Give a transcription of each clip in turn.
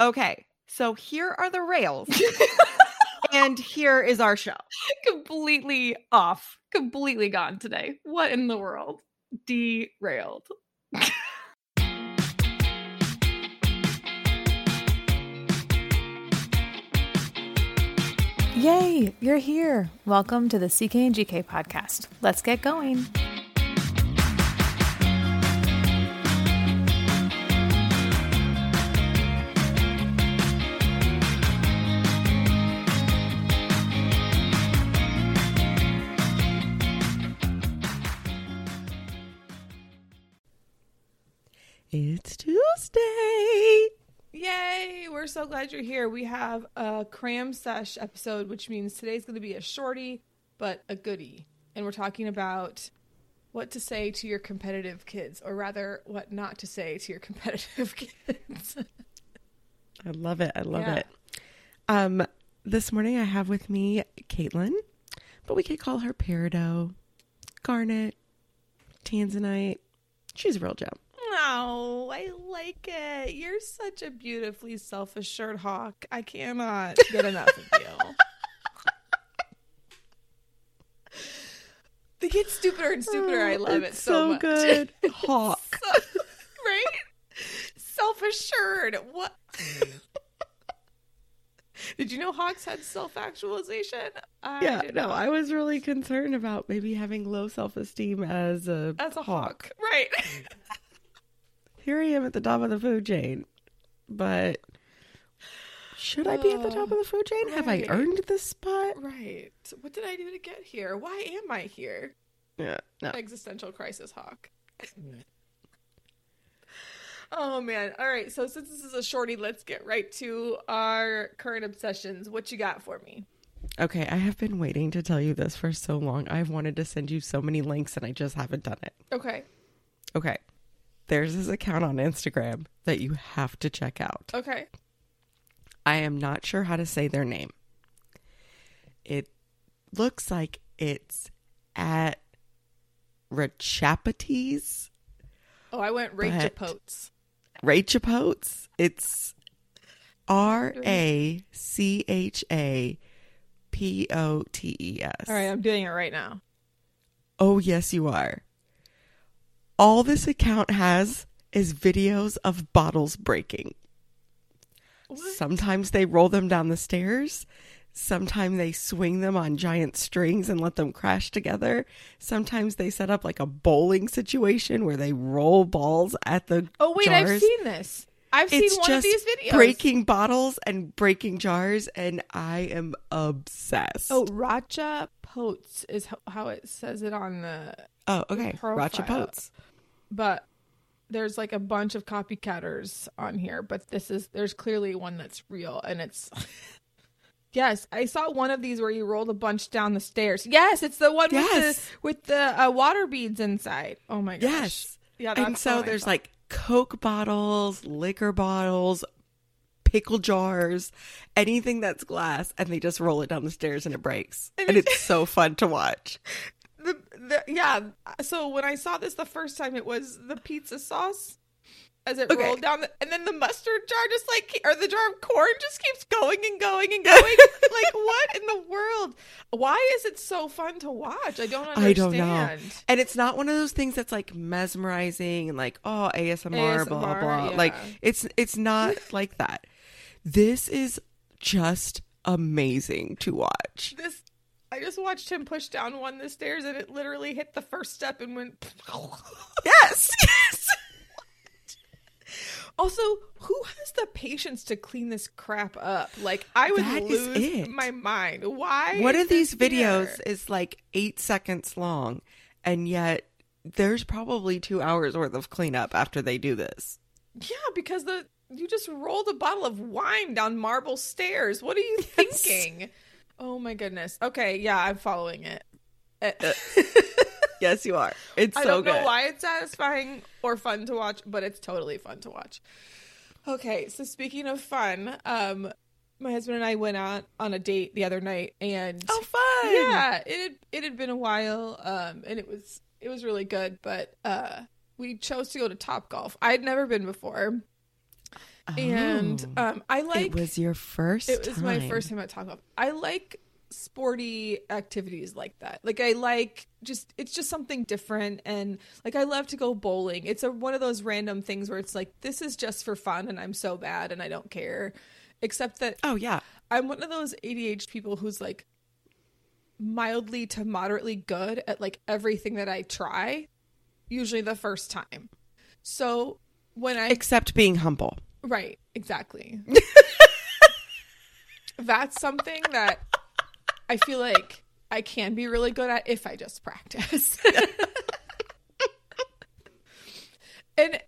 Okay, so here are the rails, and here is our show. completely off, completely gone today. What in the world? Derailed. Yay, you're here. Welcome to the CK and GK podcast. Let's get going. It's Tuesday. Yay! We're so glad you're here. We have a cram sesh episode, which means today's going to be a shorty, but a goodie. And we're talking about what to say to your competitive kids, or rather, what not to say to your competitive kids. I love it. I love Yeah. it. Um, this morning I have with me Caitlin, but we could call her Peridot, Garnet, Tanzanite. She's a real gem. No, I like it. You're such a beautifully self assured hawk. I cannot get enough of you. They get stupider and stupider. I oh, love it Oh, It's so, much. good. Hawk. right? Self assured. What? Did you know hawks had self actualization? yeah, no, I was really concerned about maybe having low self esteem as a As a hawk. hawk. Right. Here I am at the top of the food chain, but should I be at the top of the food chain? Have I right. earned this spot? right. What did I do to get here? Why am I here? Yeah, no. Existential crisis hawk. oh man. All right. So since this is a shorty, let's get right to our current obsessions. What you got for me? Okay, I have been waiting to tell you this for so long. I've wanted to send you so many links and I just haven't done it. Okay. Okay. There's this account on Instagram that you have to check out. Okay. I am not sure how to say their name. It looks like it's at Rachapites, Oh, I went Rachel But- Potes. Rachapotes. It's R A C H A P O T E S. All right, I'm doing it right now. Oh, yes, you are. All this account has is videos of bottles breaking. Sometimes they roll them down the stairs. Sometimes they swing them on giant strings and let them crash together. Sometimes they set up like a bowling situation where they roll balls at the Oh wait, I've seen this. I've it's seen one of these videos. breaking bottles and breaking jars, and I am obsessed. Oh, Racha Potes is how it says it on the. oh okay. profile. Rachapotes. But there's like a bunch of copycatters on here, but this is there's clearly one that's real, and it's. Yes, I saw one of these where you rolled a bunch down the stairs. Yes, it's the one Yes. with the with the uh, water beads inside. Oh my gosh. Yes. Yeah, and so there's like Coke bottles, liquor bottles, pickle jars, anything that's glass, and they just roll it down the stairs and it breaks. And it's so fun to watch. The, yeah so when i saw this the first time it was the pizza sauce as it Okay. rolled down the, and then the mustard jar just like or the jar of corn just keeps going and going and going like what in the world why is it so fun to watch i don't understand I don't know. And it's not one of those things that's like mesmerizing and like, oh, ASMR, blah, blah, blah. yeah. Like it's it's not like that. This is just amazing to watch. this watched him push down one of the stairs and it literally hit the first step and went Yes. yes. Also, who has the patience to clean this crap up? Like, I would That lose my mind. Why? One of these videos here? is like eight seconds long, and yet there's probably two hours worth of cleanup after they do this. Yeah, because the you just rolled a bottle of wine down marble stairs. What are you Yes. thinking? Oh my goodness. Okay, yeah, I'm following it. Uh, Yes, you are. It's I so don't good. know why it's satisfying or fun to watch, but it's totally fun to watch. Okay, so speaking of fun, um, my husband and I went out on a date the other night, and Oh, fun! yeah, it had it had been a while, um, and it was it was really good. But uh, we chose to go to Topgolf. I had never been before, and Oh. um, I like it was your first. it was my first time at Taco. I like sporty activities like that. Like I like just it's just something different and like I love to go bowling. It's a one of those random things where it's like this is just for fun and I'm so bad and I don't care. Except that Oh yeah. I'm one of those ADHD people who's like mildly to moderately good at like everything that I try, usually the first time. So when I Except being humble. Right, exactly. That's something that I feel like I can be really good at if I just practice. and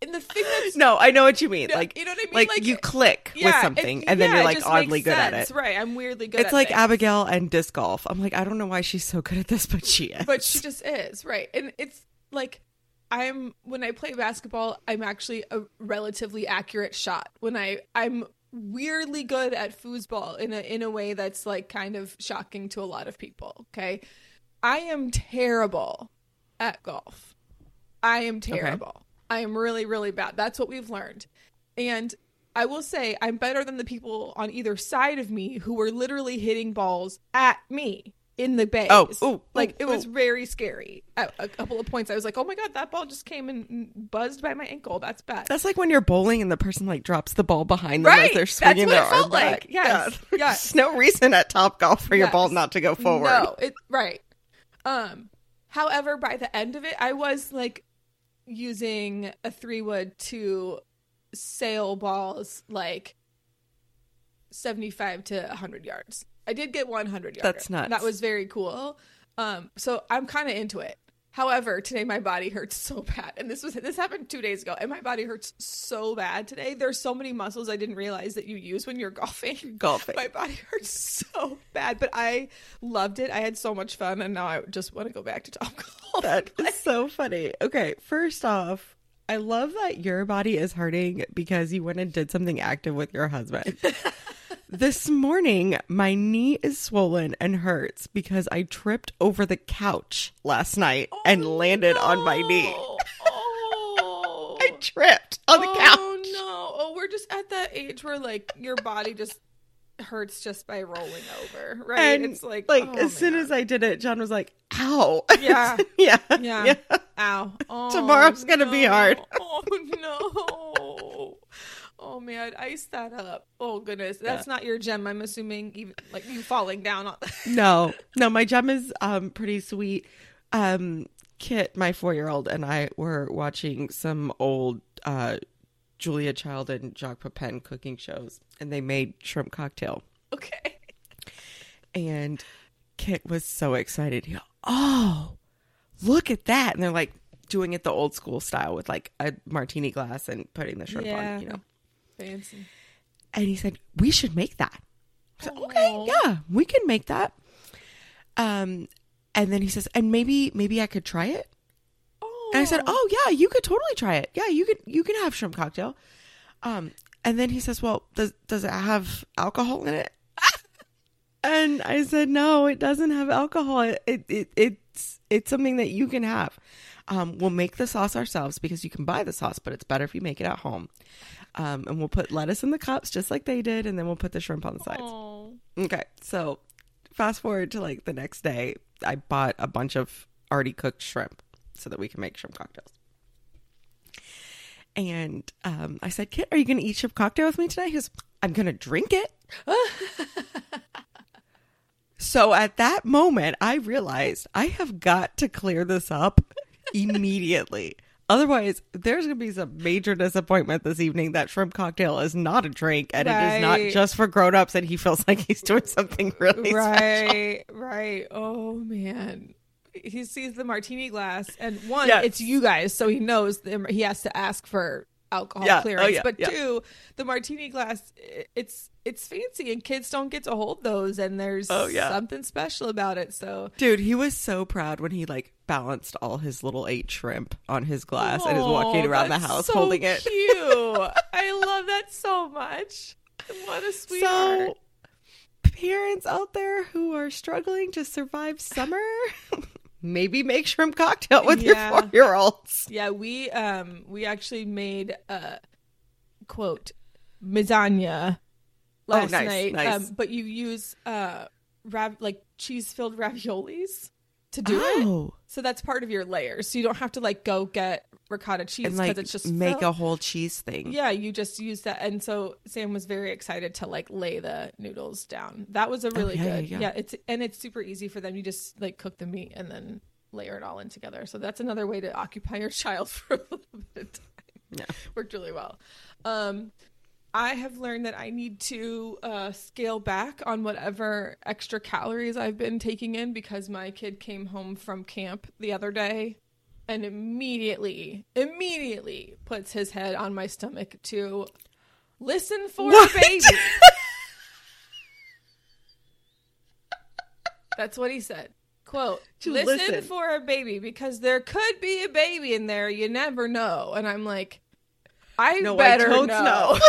and the thing that's No, I know what you mean. Yeah, like you know what I mean? Like, Like, you click with something, it- and then yeah, you're like oddly good at it. Right, I'm weirdly good It's like things. Abigail and disc golf. I'm like, I don't know why she's so good at this, but she is. but she just is right and it's like i'm when i play basketball i'm actually a relatively accurate shot. When i i'm weirdly good at foosball in a in a way that's like kind of shocking to a lot of people okay? I am terrible at golf. I am terrible. I am really really bad. That's what we've learned. And I will say I'm better than the people on either side of me who were literally hitting balls at me in the base. Oh, ooh, like ooh, it was ooh. very scary. At a couple of points, I was like, "Oh my god, that ball just came and buzzed by my ankle. That's bad." That's like when you're bowling and the person like drops the ball behind them Right, as they're that's swinging what their it felt arm like. back. Yes, Yeah. yes. There's no reason at Topgolf for your ball not to go forward. No, it right. Um, however, by the end of it, I was like using a three wood to sail balls like seventy five to hundred yards. I did get one hundred yards. That's nuts. That was very cool. Um, so I'm kind of into it. However, today my body hurts so bad, and this was this happened two days ago, and my body hurts so bad today. There's so many muscles I didn't realize that you use when you're golfing. Golfing. My body hurts so bad, but I loved it. I had so much fun, and now I just want to go back to Top Golf. That is so funny. Okay, first off, I love that your body is hurting because you went and did something active with your husband. this morning, my knee is swollen and hurts because I tripped over the couch last night and oh, landed on my knee. Oh, I tripped on the couch. oh, couch. no! Oh, we're just at that age where like your body just hurts just by rolling over, right? And it's like like oh, as soon man. as I did it, John was like, "Ow!" Yeah. yeah, yeah, ow, oh, Tomorrow's gonna be hard. Oh no. Oh man, ice that up. Oh goodness, that's not your gem. I'm assuming even like you falling down on. no, no, my gem is um pretty sweet. Um, Kit, my four year old, and I were watching some old uh Julia Child and Jacques Pepin cooking shows, and they made shrimp cocktail. okay. And Kit was so excited. He "Oh, look at that!" And they're like doing it the old school style with like a martini glass and putting the shrimp Yeah. on, you know. Fancy. And he said, "We should make that." I said, "Okay, yeah, we can make that." Um, and then he says, "And maybe, maybe I could try it." Oh. And I said, "Oh yeah, you could totally try it. Yeah, you could, you can have shrimp cocktail." Um, and then he says, "Well, does does it have alcohol in it?" and I said, "No, it doesn't have alcohol. It, it, it it's it's something that you can have. Um, we'll make the sauce ourselves because you can buy the sauce, but it's better if you make it at home. Um, and we'll put lettuce in the cups just like they did, and then we'll put the shrimp on the sides." Oh. Okay, so fast forward to like the next day, I bought a bunch of already cooked shrimp so that we can make shrimp cocktails. And um, I said, Kit, are you going to eat shrimp cocktail with me tonight? He goes, I'm going to drink it. so at that moment, I realized I have got to clear this up immediately. Otherwise, there's going to be some major disappointment this evening that shrimp cocktail is not a drink and it is not just for grown-ups and he feels like he's doing something really special. Right, right. Oh man. He sees the martini glass, and one, Yes. it's you guys, so he knows the, he has to ask for alcohol Yeah. Oh, clearance. yeah, but yeah. two, the martini glass, it's it's fancy, and kids don't get to hold those, and there's Oh, something special about it. So Dude, he was so proud when he like balanced all his little eight shrimp on his glass and is walking Oh, around the house so holding it. Cute. I love that so much. What a sweetheart. So, parents out there who are struggling to survive summer, maybe make shrimp cocktail with Yeah. your four year olds. Yeah, we um we actually made a quote lasagna last Oh, nice, night, nice. Um, but you use uh rav- like cheese filled raviolis to do it. oh, So that's part of your layer. So you don't have to like go get ricotta cheese because like it's just make a whole cheese thing. Yeah, you just use that, and so Sam was very excited to like lay the noodles down. That was a really Oh, yeah, good, yeah, yeah, yeah. It's and it's super easy for them. You just like cook the meat and then layer it all in together. So that's another way to occupy your child for a little bit of time. Yeah. worked really well. Um, I have learned that I need to uh, scale back on whatever extra calories I've been taking in because my kid came home from camp the other day and immediately, immediately puts his head on my stomach to listen for What? a baby. That's what he said. Quote, To listen, listen. for a baby because there could be a baby in there. You never know. And I'm like, I No, better I know. know.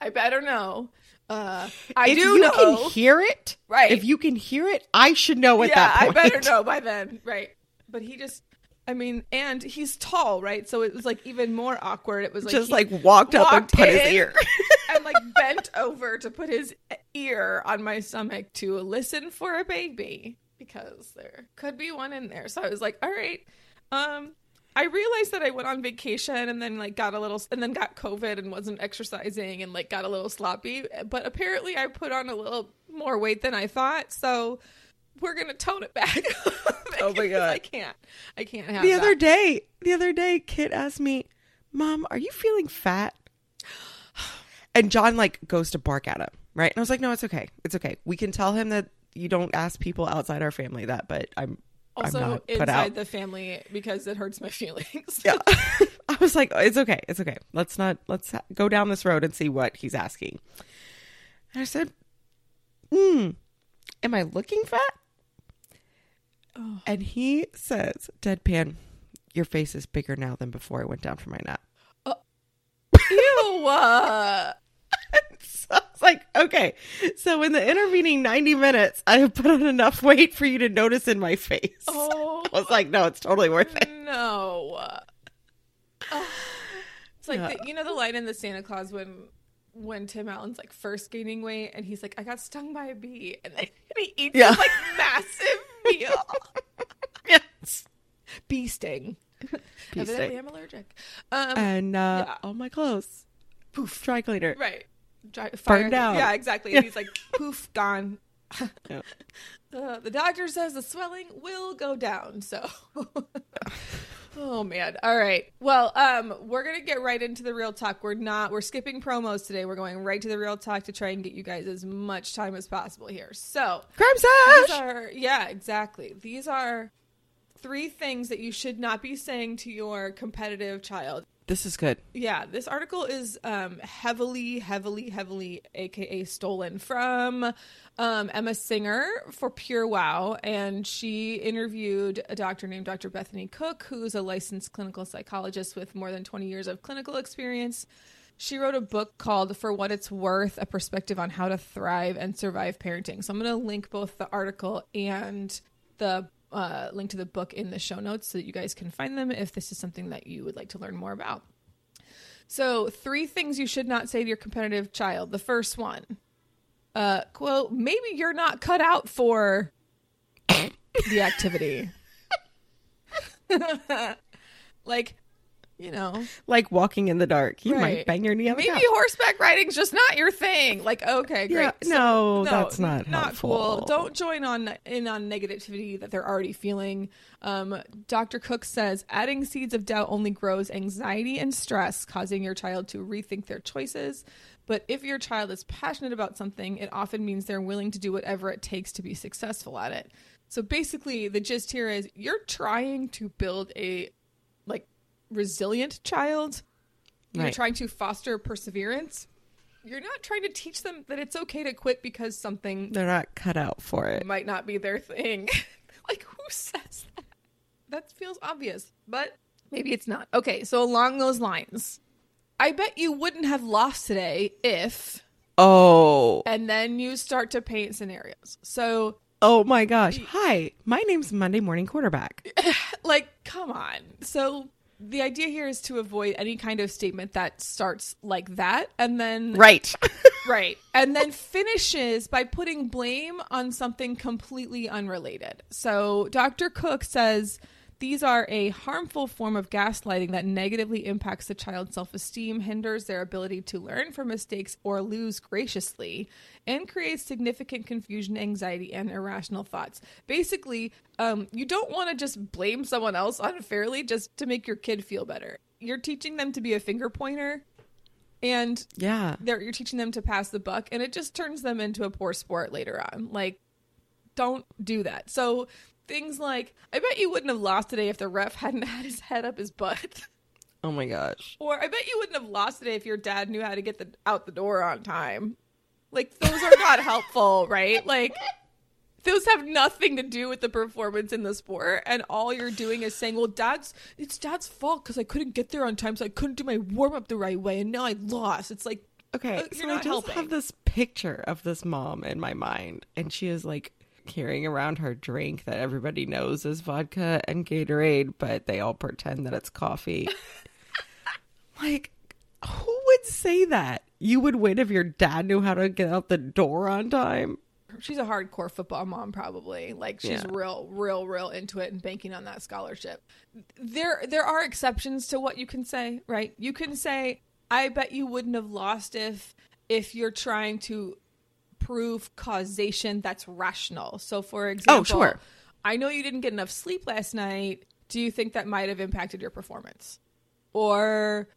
I better know. Uh, I if do you know. can hear it, Right. If you can hear it, I should know at yeah, that point. I better know by then. Right. But he just, I mean, and he's tall, right? So it was like even more awkward. It was like Just like walked up and put his ear. and like bent over to put his ear on my stomach to listen for a baby because there could be one in there. So I was like, all right. Um, I realized that I went on vacation and then like got a little and then got COVID and wasn't exercising and like got a little sloppy. But apparently I put on a little more weight than I thought. So we're gonna tone it back. Oh my God. I can't. I can't have the that. other day, the other day, Kit asked me, "Mom, are you feeling fat?" And John like goes to bark at him, right? And I was like, "No, it's okay. It's okay. We can tell him that you don't ask people outside our family that, but I'm also I'm inside out." the family because it hurts my feelings. yeah. I was like, "It's okay. It's okay. Let's not let's ha- go down this road and see what he's asking." And I said, "Hmm, am I looking fat?" Oh. And he says, deadpan, your face is bigger now than before I went down for my nap. Ew. Uh, So I was like, okay. So in the intervening 90 minutes, I have put on enough weight for you to notice in my face. oh I was like, no, it's totally worth it. no. Uh, it's like the, you know the line in the Santa Claus when when Tim Allen's like first gaining weight and he's like, I got stung by a bee, and then he eats Yeah. this like massive meal. Yes. Bee sting. Bee Evidently, sting. I'm allergic. Um, And uh, Yeah. all my clothes, poof, dry cleaner. right. Dry, Burned out. Yeah, exactly. And he's like, poof, gone. Yeah. Uh, the doctor says the swelling will go down. So, oh man. All right. Well, um, we're gonna get right into the real talk. We're not. We're skipping promos today. We're going right to the real talk to try and get you guys as much time as possible here. So, Cram sesh! are yeah, exactly. These are three things that you should not be saying to your competitive child. This is good. Yeah, this article is um, heavily, heavily, heavily, aka stolen from um, Emma Singer for PureWow, and she interviewed a doctor named Dr. Bethany Cook, who's a licensed clinical psychologist with more than 20 years of clinical experience. She wrote a book called For What It's Worth A Perspective on How to Thrive and Survive Parenting. So I'm going to link both the article and the uh, link to the book in the show notes so that you guys can find them if this is something that you would like to learn more about. So, three things you should not say to your competitive child. The first one, uh, quote, maybe you're not cut out for the activity. like, you know, Like walking in the dark. You Right. might bang your knee on maybe horseback riding's just not your thing. Like, okay, great. Yeah, no, that's not not helpful. cool. Don't join on in on negativity that they're already feeling. Um, Dr. Cook says adding seeds of doubt only grows anxiety and stress, causing your child to rethink their choices. But if your child is passionate about something, it often means they're willing to do whatever it takes to be successful at it. So basically, the gist here is you're trying to build a resilient child. You're Right. trying to foster perseverance. You're not trying to teach them that it's okay to quit because something They're not cut out for it. might not be their thing. like, who says that? That feels obvious, but maybe it's not. Okay, so along those lines, I bet you wouldn't have lost today if, Oh. and then you start to paint scenarios. So, Oh my gosh. Hi, my name's Monday Morning Quarterback. like, come on. So, the idea here is to avoid any kind of statement that starts like that and then Right. right and then finishes by putting blame on something completely unrelated so dr cook says these are a harmful form of gaslighting that negatively impacts the child's self-esteem hinders their ability to learn from mistakes or lose graciously and creates significant confusion anxiety and irrational thoughts. Basically um, you don't want to just blame someone else unfairly just to make your kid feel better. You're teaching them to be a finger pointer and yeah. you're teaching them to pass the buck and it just turns them into a poor sport later on. Like don't do that. So things like i bet you wouldn't have lost today if the ref hadn't had his head up his butt. Oh my gosh. or i bet you wouldn't have lost today if your dad knew how to get the out the door on time. Like those are not helpful right? Like those have nothing to do with the performance in the sport and all you're doing is saying well dad's it's dad's fault because i couldn't get there on time so i couldn't do my warm up the right way and now i lost. It's like Okay, Uh, you're so I just helping. have this picture of this mom in my mind, and she is like carrying around her drink that everybody knows is vodka and Gatorade, but they all pretend that it's coffee. like, who would say that? You would win if your dad knew how to get out the door on time? she's a hardcore football mom probably like she's Yeah. real real real into it and banking on that scholarship there there are exceptions to what you can say right you can say i bet you wouldn't have lost if if you're trying to prove causation that's rational so for oh, example Oh, sure. i know you didn't get enough sleep last night do you think that might have impacted your performance or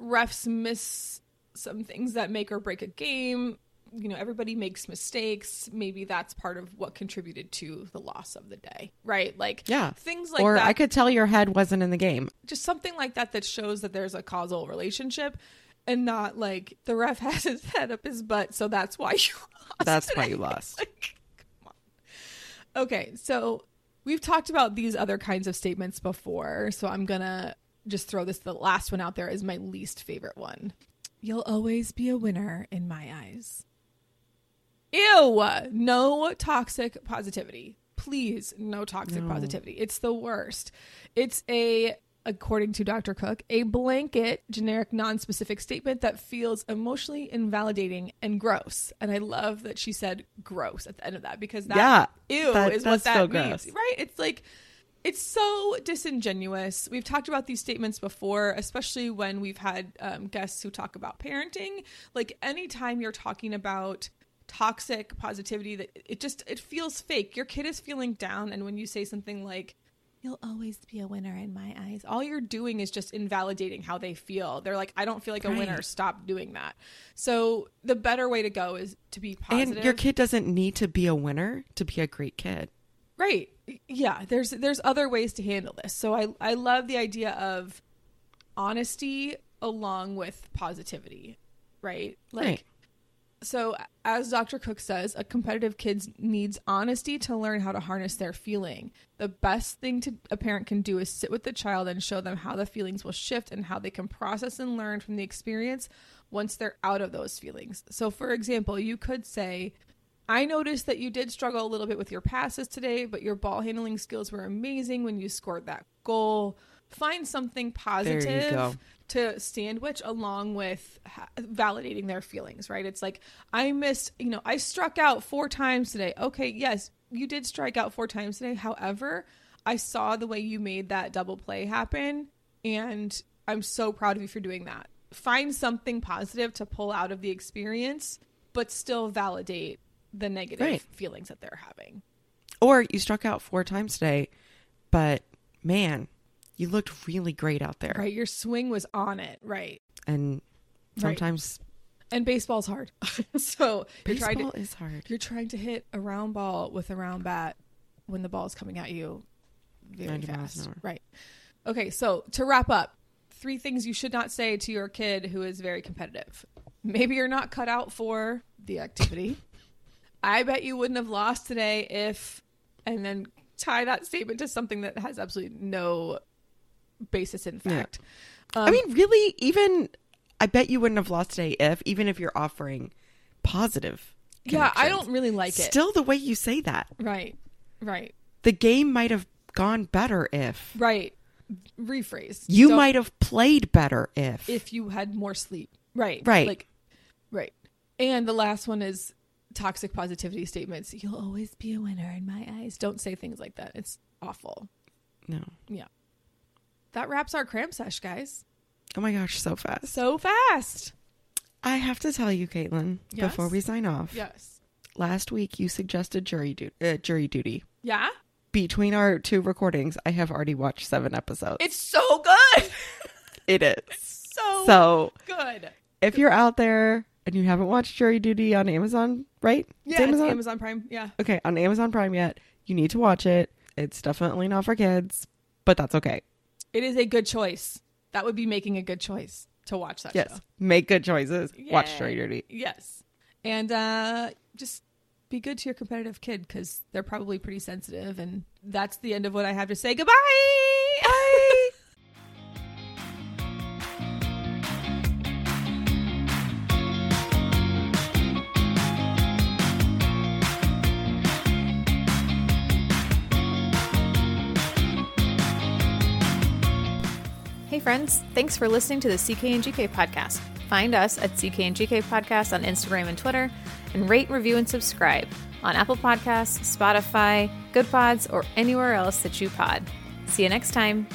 refs miss some things that make or break a game. You know, everybody makes mistakes. Maybe that's part of what contributed to the loss of the day, right? Like, Yeah. things like or that. I could tell your head wasn't in the game. just something like that that shows that there's a causal relationship and not like the ref has his head up his butt, so that's why you lost. That's why you lost. Like, come on. Okay, so we've talked about these other kinds of statements before, so I'm gonna just throw this the last one out there is my least favorite one. You'll always be a winner in my eyes. Ew! No toxic positivity. Please, no toxic No. positivity. It's the worst. It's a according to Dr. Cook, a blanket, generic, non-specific statement that feels emotionally invalidating and gross. And I love that she said gross at the end of that because that Yeah, ew that is what that feel means. gross. Right? It's like it's so disingenuous. We've talked about these statements before, especially when we've had um, guests who talk about parenting. Like anytime you're talking about toxic positivity, that it just it feels fake. Your kid is feeling down, and when you say something like "You'll always be a winner in my eyes," all you're doing is just invalidating how they feel. They're like, "I don't feel like a winner. Stop doing that." So the better way to go is to be positive. And your kid doesn't need to be a winner to be a great kid. Right. Yeah, there's there's other ways to handle this. So I I love the idea of honesty along with positivity, right? Like Right. So as Dr. Cook says, a competitive kid needs honesty to learn how to harness their feeling. The best thing to a parent can do is sit with the child and show them how the feelings will shift and how they can process and learn from the experience once they're out of those feelings. So for example, you could say I noticed that you did struggle a little bit with your passes today, but your ball handling skills were amazing when you scored that goal. Find something positive to sandwich along with ha- validating their feelings, right? It's like, I missed, you know, I struck out four times today. Okay, yes, you did strike out four times today. However, I saw the way you made that double play happen, and I'm so proud of you for doing that. Find something positive to pull out of the experience, but still validate the negative Right. feelings that they're having. Or you struck out four times today, but man, you looked really great out there. Right? Your swing was on it, right? And Right. sometimes And baseball's hard. so you're baseball to is hard. you're trying to hit a round ball with a round bat when the ball's coming at you very fast. Right. Okay, so to wrap up, three things you should not say to your kid who is very competitive. Maybe you're not cut out for the activity. I bet you wouldn't have lost today if and then tie that statement to something that has absolutely no basis in Yeah. fact. I um, mean, really, even I bet you wouldn't have lost today if, even if you're offering positive. Yeah, I don't really like it. Still, the way you say that, Right. Right. the game might have gone better if. Right. rephrase. You Don't- might have played better if. if you had more sleep. Right. Right. Like right. And the last one is toxic positivity statements. You'll always be a winner in my eyes. Don't say things like that. It's awful. no. Yeah. That wraps our cram sesh, guys. Oh my gosh, so fast. So fast. I have to tell you, Caitlin, Yes? before we sign off. Yes. Last week you suggested jury du- uh, jury duty. Yeah. Between our two recordings, I have already watched seven episodes. It's so good. it is. so So good. if you're out there and you haven't watched Jury Duty on Amazon, right? It's Yeah, Amazon? Amazon Prime. Yeah. Okay, on Amazon Prime yet, you need to watch it. It's definitely not for kids, but that's okay. It is a good choice. That would be making a good choice to watch that Yes, show. make good choices. Watch Yay. Jury Duty. Yes. And uh, just be good to your competitive kid because they're probably pretty sensitive. And that's the end of what I have to say. Goodbye. Friends, thanks for listening to the CK and GK podcast. Find us at CK and GK podcast on Instagram and Twitter, and rate, review, and subscribe on Apple Podcasts, Spotify, Goodpods, or anywhere else that you pod. See you next time.